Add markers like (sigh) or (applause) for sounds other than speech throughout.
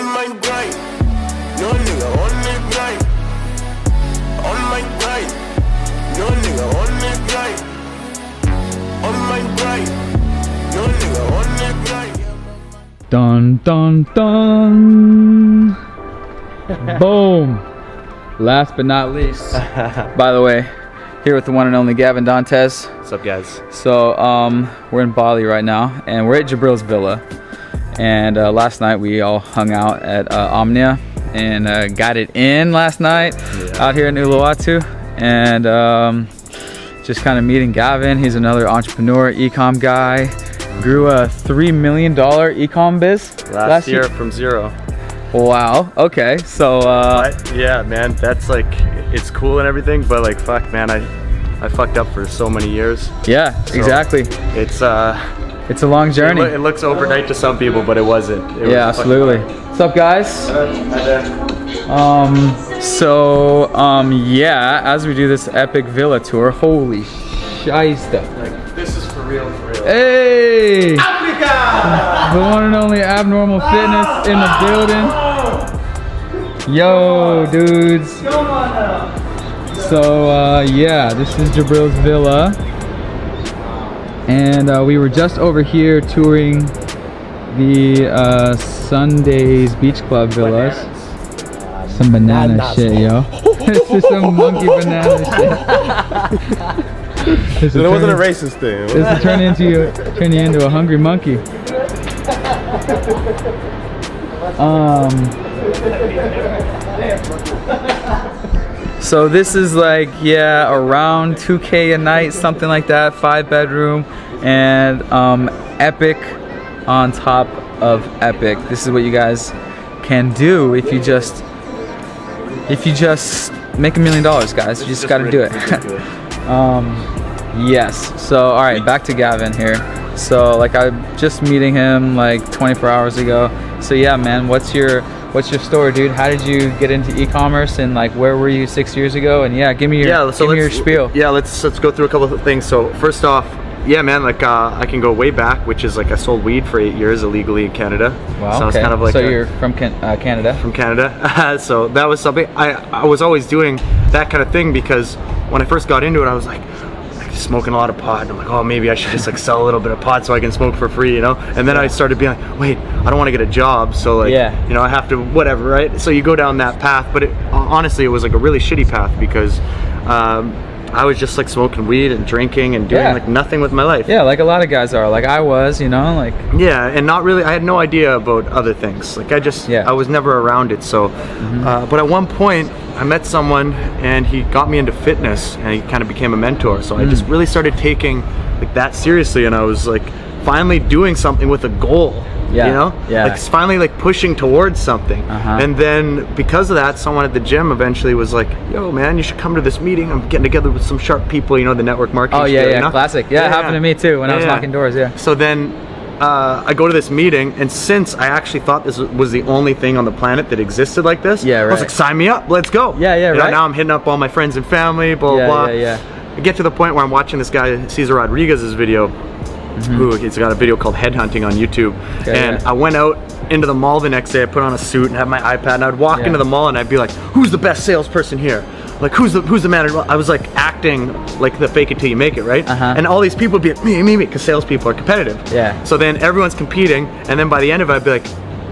on my grind. No nigga on the grind. On my grind. No nigga on the grind. On my grind. No nigga on the grind. Dun dun dun. (laughs) Boom. Last but not least, (laughs) by the way, here with the one and only Gavin Dantes. What's up, guys? So um, we're in Bali right now, and we're at Jabril's villa. And uh, last night we all hung out at uh, Omnia and uh, got it in last night out here in Uluwatu, and um, just kind of meeting Gavin. He's another entrepreneur, ecom guy. Grew a three million dollar ecom biz Last, year, from zero. Wow. Okay. So uh, But yeah, man, that's like it's cool and everything, but like fuck, man, I I fucked up for so many years. yeah, So, exactly. It's uh, It's a long it, journey. it looks overnight to some people, but it wasn't. It was yeah, fucking absolutely. What's up, guys? Um, so, um, yeah, as we do this epic villa tour, holy shiesta. Like this is for real, for real. Hey! (laughs) The one and only Abnormal Fitness in the building. Yo, dudes. So, uh, yeah, this is Jabril's villa. And uh, we were just over here touring the uh, Sundays Beach Club villas. Some banana shit, yo. (laughs) this is some monkey banana shit. (laughs) This It wasn't a racist thing. This will turn into you, turn you into a hungry monkey. (laughs) Um. So this is like yeah, around 2k a night, something like that. Five bedroom, and um, epic on top of epic. This is what you guys can do if you just if you just make a million dollars, guys. You just got to do it. (laughs) Um, yes. So, all right, back to Gavin here. So, like, I'm just meeting him like 24 hours ago. So, yeah, man, what's your what's your story, dude? How did you get into e-commerce and like where were you six years ago? And yeah, give me your yeah, so give me your spiel. Yeah, let's let's go through a couple of things. So first off, yeah, man, like uh, I can go way back, which is like I sold weed for eight years illegally in Canada. Wow. Sounds okay. kind of like so a- you're from can- uh, Canada. from Canada. (laughs) so that was something I, I was always doing that kind of thing because when I first got into it, I was like, like smoking a lot of pot. And I'm like, oh, maybe I should just like sell a little bit of pot so I can smoke for free, you know? And then I started being like, wait, I don't want to get a job, so like, Yeah. you know, I have to whatever, right? So you go down that path, but it, honestly, it was like a really shitty path because. Um, I was just like smoking weed and drinking and doing Yeah. like nothing with my life. Yeah, like a lot of guys are. Like I was, you know, like Yeah, and not really. I had no idea about other things. Like I just, Yeah. Mm-hmm. I was never around it. So, uh, but at one point, I met someone, and he got me into fitness, and he kind of became a mentor. So I just Mm. really started taking like that seriously, and I was like, finally doing something with a goal. Yeah, You know, yeah. like finally like pushing towards something. Uh-huh. And then because of that, someone at the gym eventually was like, "Yo, man, you should come to this meeting. I'm getting together with some sharp people. You know, the network marketing." oh yeah, yeah, know? classic. Yeah, it happened to me too when I was Yeah. knocking doors. Yeah. So then uh, I go to this meeting, and since I actually thought this was the only thing on the planet that existed like this, Yeah, right. I was like, sign me up, let's go. Yeah, yeah, You know, right. now I'm hitting up all my friends and family, blah, Yeah, blah, blah. yeah, yeah. I get to the point where I'm watching this guy, Cesar Rodriguez's video, who he's got a video called Headhunting on YouTube. And yeah. I went out into the mall the next day, I put on a suit and had my iPad, and I would walk Yeah. into the mall and I'd be like, who's the best salesperson here? Like who's the who's the manager? I was like acting like the fake it till you make it, right? Uh-huh. And all these people would be like, me, me, me, because salespeople are competitive. Yeah. So then everyone's competing, and then by the end of it, I'd be like,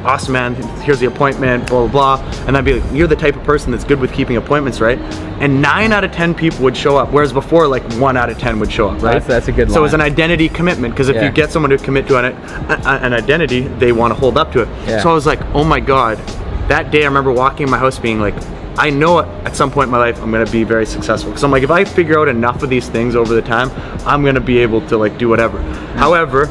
awesome, man, here's the appointment, blah, blah, blah. And I'd be like, you're the type of person that's good with keeping appointments, right? And nine out of 10 people would show up, whereas before, like one out of 10 would show up, right? That's- that's a good So it's an identity commitment, because if Yeah. you get someone to commit to an, an identity, they want to hold up to it. Yeah. So I was like, oh my God. That day, I remember walking in my house being like, I know at some point in my life I'm gonna be very successful. Because I'm like, if I figure out enough of these things over the time, I'm gonna be able to like do whatever. However,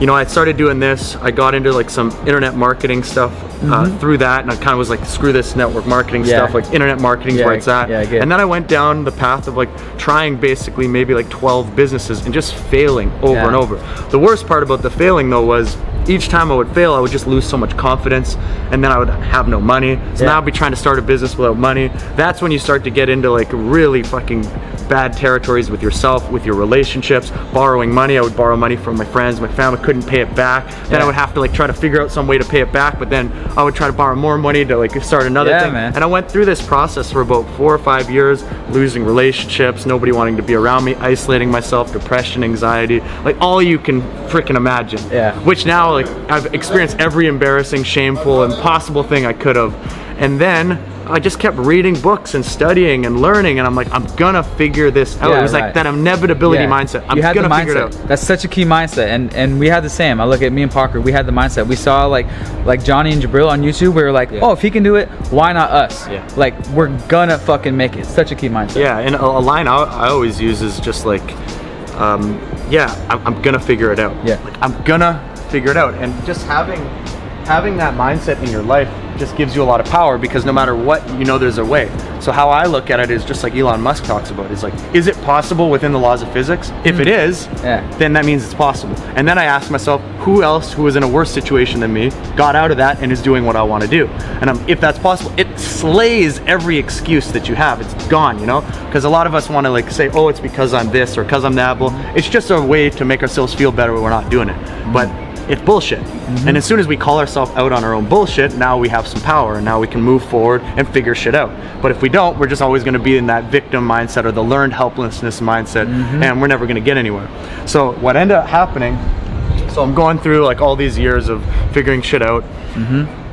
you know, I started doing this. I got into like some internet marketing stuff uh, through that, and I kind of was like, screw this network marketing Mm-hmm. Yeah. stuff. Like internet marketing is Yeah, where it's at. yeah. And then I went down the path of like trying basically maybe like 12 businesses and just failing over and over. The worst part about the failing though was each time I would fail, I would just lose so much confidence, and then I would have no money. So Yeah. now I'd be trying to start a business without money. That's when you start to get into like really fucking bad territories with yourself, with your relationships, borrowing money. I would borrow money from my friends, my family couldn't pay it back. Then Yeah. I would have to like try to figure out some way to pay it back, but then I would try to borrow more money to like start another Yeah, thing. man. And I went through this process for about four or five years, losing relationships, nobody wanting to be around me, isolating myself, depression, anxiety, like all you can freaking imagine. Yeah. Which now like I've experienced every embarrassing, shameful, impossible thing I could have. And then I just kept reading books and studying and learning, and I'm like, I'm gonna figure this out. Yeah, it was right. like that inevitability Yeah. mindset. I'm you had gonna the figure mindset. it out. That's such a key mindset, and and we had the same. I look at me and Parker. We had the mindset. We saw like like Johnny and Jabril on YouTube. We were like, Yeah. oh, if he can do it, why not us? Yeah. Like we're gonna fucking make it. Such a key mindset. Yeah, and a, a line I, I always use is just like, um, yeah, I'm, I'm gonna figure it out. Yeah. Like I'm gonna figure it out, and just having having that mindset in your life just gives you a lot of power because no matter what, you know there's a way. So how I look at it is just like Elon Musk talks about. Is like, is it possible within the laws of physics? If it is, Mm. Yeah. then that means it's possible. And then I ask myself, who else who was in a worse situation than me got out of that and is doing what I want to do? And um, if that's possible, it slays every excuse that you have. It's gone, you know? Because a lot of us want to like say, oh, it's because I'm this or because I'm that. Well, it's just a way to make ourselves feel better when we're not doing it. But it's bullshit. And mm-hmm. as soon as we call ourselves out on our own bullshit, now we have some power and now we can move forward and figure shit out. But if we don't, we're just always going to be in that victim mindset or the learned helplessness mindset mm-hmm. and we're never going to get anywhere. So what ended up happening so I'm going through like all these years of figuring shit out. Mm-hmm.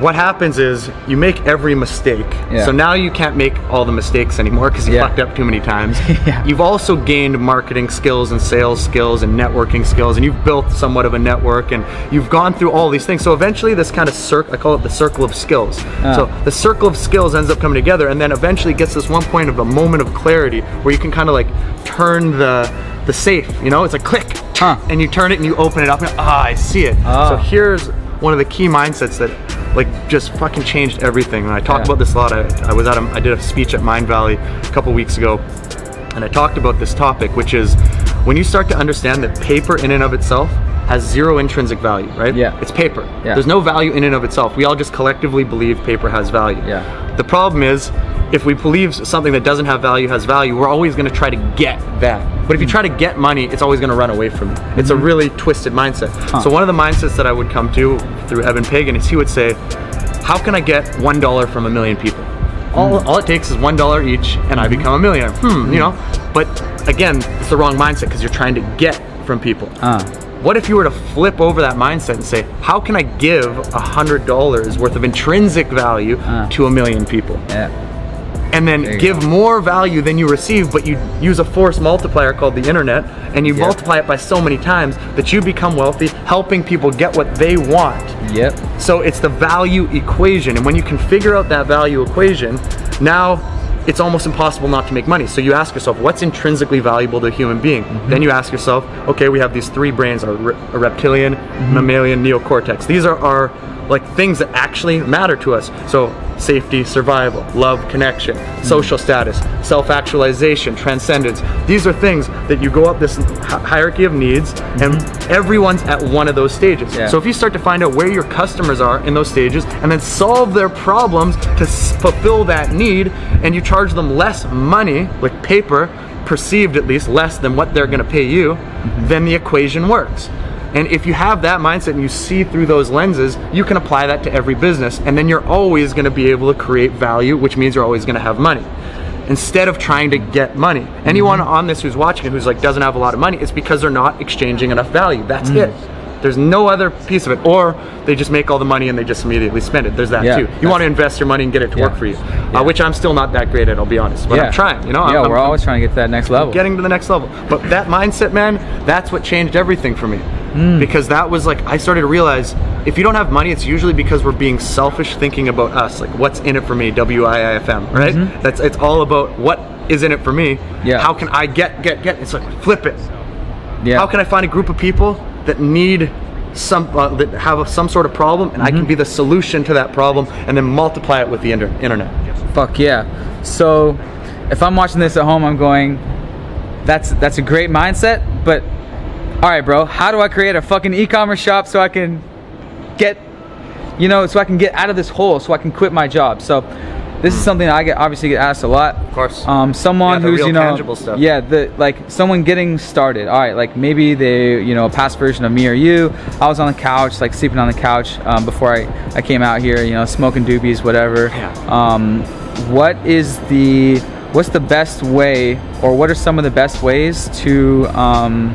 What happens is you make every mistake. Yeah. So now you can't make all the mistakes anymore because you Yeah. fucked up too many times. (laughs) Yeah. You've also gained marketing skills and sales skills and networking skills, and you've built somewhat of a network, and you've gone through all these things. So eventually, this kind of circle, I call it the circle of skills. Ah. So the circle of skills ends up coming together, and then eventually gets this one point of a moment of clarity where you can kind of like turn the the safe. You know, it's like click, Huh. and you turn it and you open it up, and ah, I see it. Ah. So here's one of the key mindsets that like just fucking changed everything. And I talk Yeah. about this a lot. I, I was at a, I did a speech at Mindvalley a couple weeks ago, and I talked about this topic, which is when you start to understand that paper in and of itself has zero intrinsic value, right? Yeah. It's paper. Yeah. There's no value in and of itself. We all just collectively believe paper has value. Yeah. The problem is, if we believe something that doesn't have value has value, we're always going to try to get that. But if you try to get money, it's always going to run away from you. It's a really twisted mindset. Mm-hmm. Huh. So one of the mindsets that I would come to through Eben Pagan is he would say, "How can I get one dollar from a million people? All, all it takes is one dollar each, and I become a millionaire. Hmm, you know. But again, it's the wrong mindset because you're trying to get from people. Uh, What if you were to flip over that mindset and say, how can I give a hundred dollars worth of intrinsic value Uh. to a million people? yeah. And then give go. more value than you receive, but you use a force multiplier called the internet, and you Yep. multiply it by so many times that you become wealthy, helping people get what they want. Yep. So it's the value equation. And when you can figure out that value equation, now it's almost impossible not to make money. So you ask yourself, what's intrinsically valuable to a human being? Mm-hmm. Then you ask yourself, okay, we have these three brains, our re- a reptilian, mm-hmm. mammalian, neocortex. These are our like things that actually matter to us. So safety, survival, love, connection, social mm. status, self-actualization, transcendence. These are things that you go up this hierarchy of needs and mm-hmm. everyone's at one of those stages. Yeah. So if you start to find out where your customers are in those stages and then solve their problems to s- fulfill that need and you charge them less money like paper perceived at least less than what they're going to pay you mm-hmm. then the equation works and if you have that mindset and you see through those lenses you can apply that to every business. And then you're always going to be able to create value which means you're always going to have money. Instead of trying to get money. Anyone on this who's watching it who's like doesn't have a lot of money it's because they're not exchanging enough value. That's it. There's no other piece of it. Or they just make all the money and they just immediately spend it. There's that Yeah, too. You want to invest your money and get it to Yeah. work for you. Yeah. uh, which i'm still not that great at i'll be honest. But i'm trying you know? Yeah, I'm, we're I'm- always trying to get to that next level. getting to the next level. But that mindset, man, that's what changed everything for me. Hmm. Because that was like I started to realize if you don't have money, it's usually because we're being selfish thinking about us. Like what's in it for me? W I I F M, right? That's it's all about what is in it for me. Mm-hmm. Yeah. How can I get get get? It's like flip it. yeah. How can I find a group of people that need some uh, that have some sort of problem, and I Mm-hmm. can be the solution to that problem, and then multiply it with the inter- internet. Fuck yeah. So if I'm watching this at home, I'm going, that's that's a great mindset, but all right, bro, how do I create a fucking e-commerce shop so I can get, you know, so I can get out of this hole, so I can quit my job? So this is something I get obviously get asked a lot. Of course. Um, someone Yeah, who's you know, tangible stuff. yeah, the like someone getting started. All right, like maybe they, you know, a past version of me or you. I was on the couch, like sleeping on the couch um, before I I came out here, you know, smoking doobies, whatever. Yeah. Um, what is the what's the best way, or what are some of the best ways to um,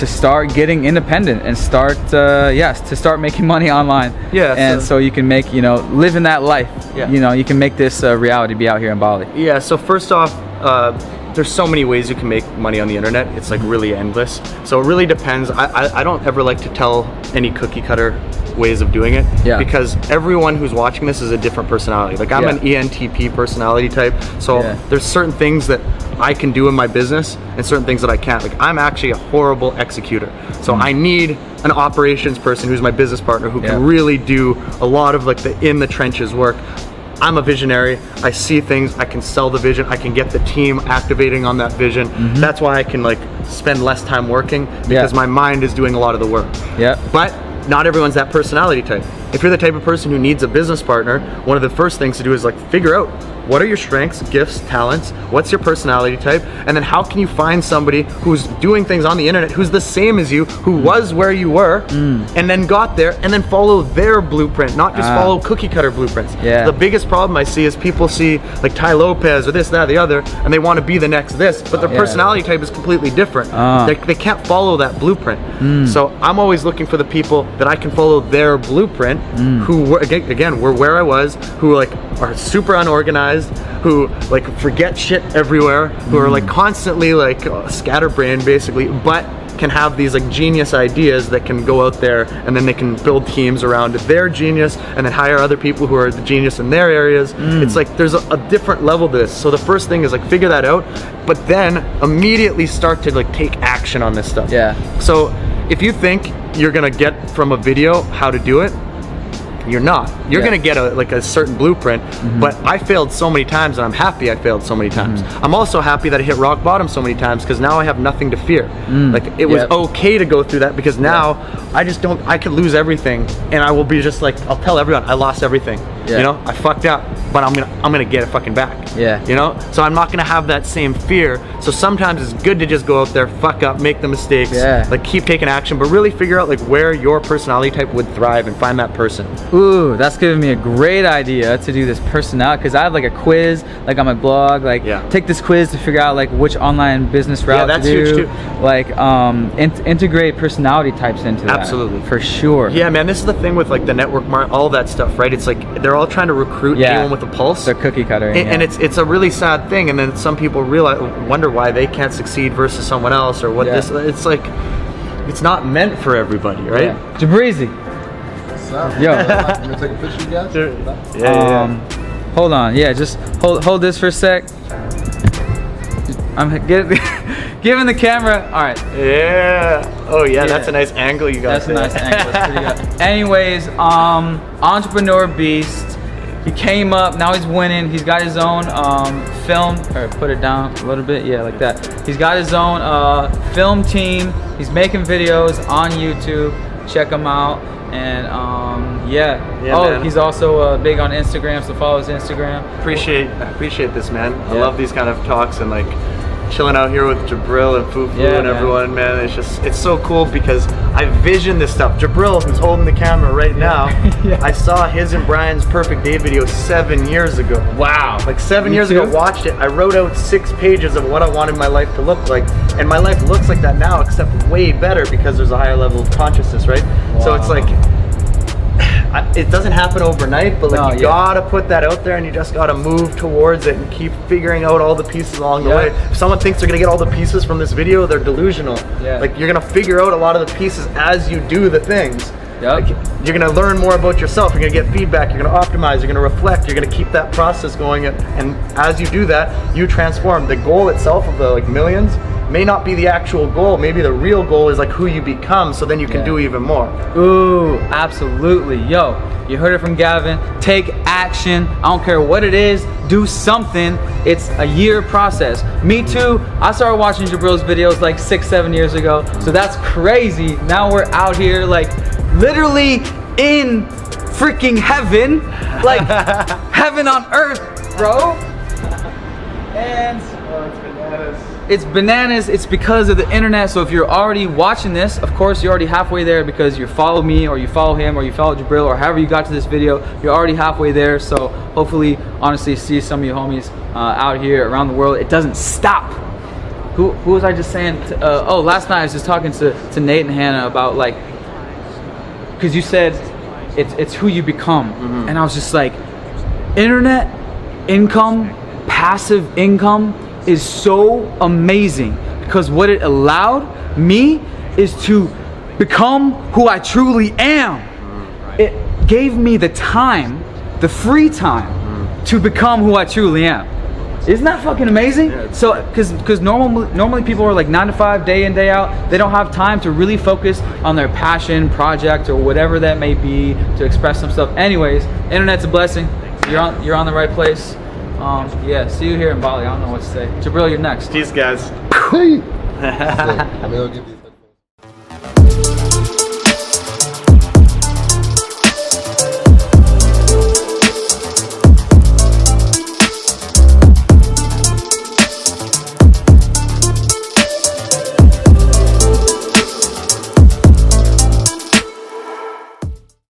to start getting independent and start uh, yes to start making (laughs) money online. Yeah, and so- so you can make you know live in that life. Yeah. you know you can make this uh, reality be out here in Bali. Yeah, so first off, uh, there's so many ways you can make money on the internet. It's like really endless. So it really depends. I, I, I don't ever like to tell any cookie cutter ways of doing it Yeah. because everyone who's watching this is a different personality. Like I'm Yeah. an ENTP personality type, so Yeah. there's certain things that I can do in my business and certain things that I can't. Like I'm actually a horrible executor, so I need an operations person who's my business partner who Mm. Can really do a lot of like the in the trenches work. I'm a visionary. I see things. I can sell the vision. I can get the team activating on that vision. That's why I can like spend less time working because Mm-hmm. Yeah. my mind is doing a lot of the work. Yeah. But not everyone's that personality type. If you're the type of person who needs a business partner, one of the first things to do is like figure out what are your strengths, gifts, talents, what's your personality type, and then how can you find somebody who's doing things on the internet who's the same as you, who was where you were, and then got there, and then follow their blueprint, not just Mm. Ah. follow cookie cutter blueprints. Yeah. The biggest problem I see is people see like Tai Lopez or this, that, or the other, and they want to be the next this, but their Yeah. personality type is completely different. Ah. They, they can't follow that blueprint. So I'm always looking for the people that I can follow their blueprint, who were, again, again were where I was, who like are super unorganized, who like forget shit everywhere, who are like mm. constantly like scatterbrained basically, but can have these like genius ideas that can go out there and then they can build teams around their genius and then hire other people who are the genius in their areas. Mm. It's like there's a, a different level to this. So the first thing is like figure that out, but then immediately start to like take action on this stuff. Yeah. So if you think you're gonna get from a video how to do it, you're not. You're Yeah. gonna get a like a certain blueprint. Mm-hmm. But I failed so many times, and I'm happy I failed so many mm-hmm. times. I'm also happy that I hit rock bottom so many times because now I have nothing to fear. Mm. Like it was Yep. okay to go through that because now I just don't. I could lose everything, and I will be just like I'll tell everyone I lost everything. Yeah. You know, I fucked up, but I'm gonna I'm gonna get it fucking back. Yeah. You know, so I'm not gonna have that same fear. So sometimes it's good to just go out there, fuck up, make the mistakes, Yeah. like keep taking action, but really figure out like where your personality type would thrive and find that person. Ooh, that's giving me a great idea to do this personality because I have like a quiz, like on my blog, like Yeah. take this quiz to figure out like which online business route yeah, that's to do. huge, too. Like um, in- integrate personality types into that. Absolutely. for sure. Yeah, man, this is the thing with like the network all that stuff, right? It's like they're all trying to recruit Yeah. anyone with a pulse. They're cookie cutter. and, and it's it's a really sad thing, and then some people realize wonder why they can't succeed versus someone else, or what Yeah. this. It's like it's not meant for everybody, right? yeah. Jabrizi. So, Yo. Can we take a picture, guys? Yeah, yeah, Um, hold on. Yeah, just hold hold this for a sec. I'm (laughs) (laughs) giving the camera. All right. yeah. Yeah. Oh yeah, Yeah. that's a nice angle you got. That's a nice angle. That's pretty good. (laughs) Anyways, um, entrepreneur beast. He came up. Now he's winning. He's got his own um, film. Or put it down a little bit. Yeah, like that. He's got his own uh, film team. He's making videos on YouTube. Check him out. And um, yeah. Yeah, oh, man. he's also uh, big on Instagram. So follow his Instagram. appreciate I appreciate this, man. I love these kind of talks and like chilling out here with Jabril and Fufu Yeah, and man. everyone, man. It's just it's so cool because I vision this stuff. Jabril, who's holding the camera right now, (laughs) Yeah. I saw his and Brian's perfect day video seven years ago. Wow. Like seven Me years too. ago, watched it. I wrote out six pages of what I wanted my life to look like, and my life looks like that now, except way better because there's a higher level of consciousness, right? So it's like it doesn't happen overnight, but like No, you yeah. gotta put that out there and you just gotta move towards it and keep figuring out all the pieces along the Yeah. way. If someone thinks they're gonna get all the pieces from this video, they're delusional. Yeah. Like you're gonna figure out a lot of the pieces as you do the things. Yup. Like, you're gonna learn more about yourself. You're gonna get feedback. You're gonna optimize. You're gonna reflect. You're gonna keep that process going. And, and as you do that, you transform. The goal itself of the like millions may not be the actual goal. Maybe the real goal is like who you become, so then you can Yeah. do even more. Ooh, absolutely. Yo, you heard it from Gavin. Take action. I don't care what it is, do something. It's a year process. Me too. I started watching Jabril's videos like six, seven years ago. So that's crazy. Now we're out here like literally in freaking heaven. Like (laughs) heaven on earth, bro. And oh, it's bananas. It's bananas. It's because of the internet. So if you're already watching this, of course you're already halfway there because you follow me or you follow him or you follow Jabril or however you got to this video. You're already halfway there. So hopefully, honestly, see some of you homies uh, out here around the world. It doesn't stop. Who, who was I just saying? To, uh, oh, last night I was just talking to, to Nate and Hannah about like, because you said it's, it's who you become. And I was just like, internet income, passive income is so amazing because what it allowed me is to become who I truly am. Mm. It gave me the time, the free time mm. to become who I truly am. Isn't that fucking amazing? so, because because normal normally people are like nine to five, day in day out. They don't have time to really focus on their passion, project, or whatever that may be to express themselves. Anyways, internet's a blessing. You're on you're on the right place. Um, yeah, see you here in Bali. I don't know what to say. Jabril, you're next. Peace, guys. Hey. (laughs)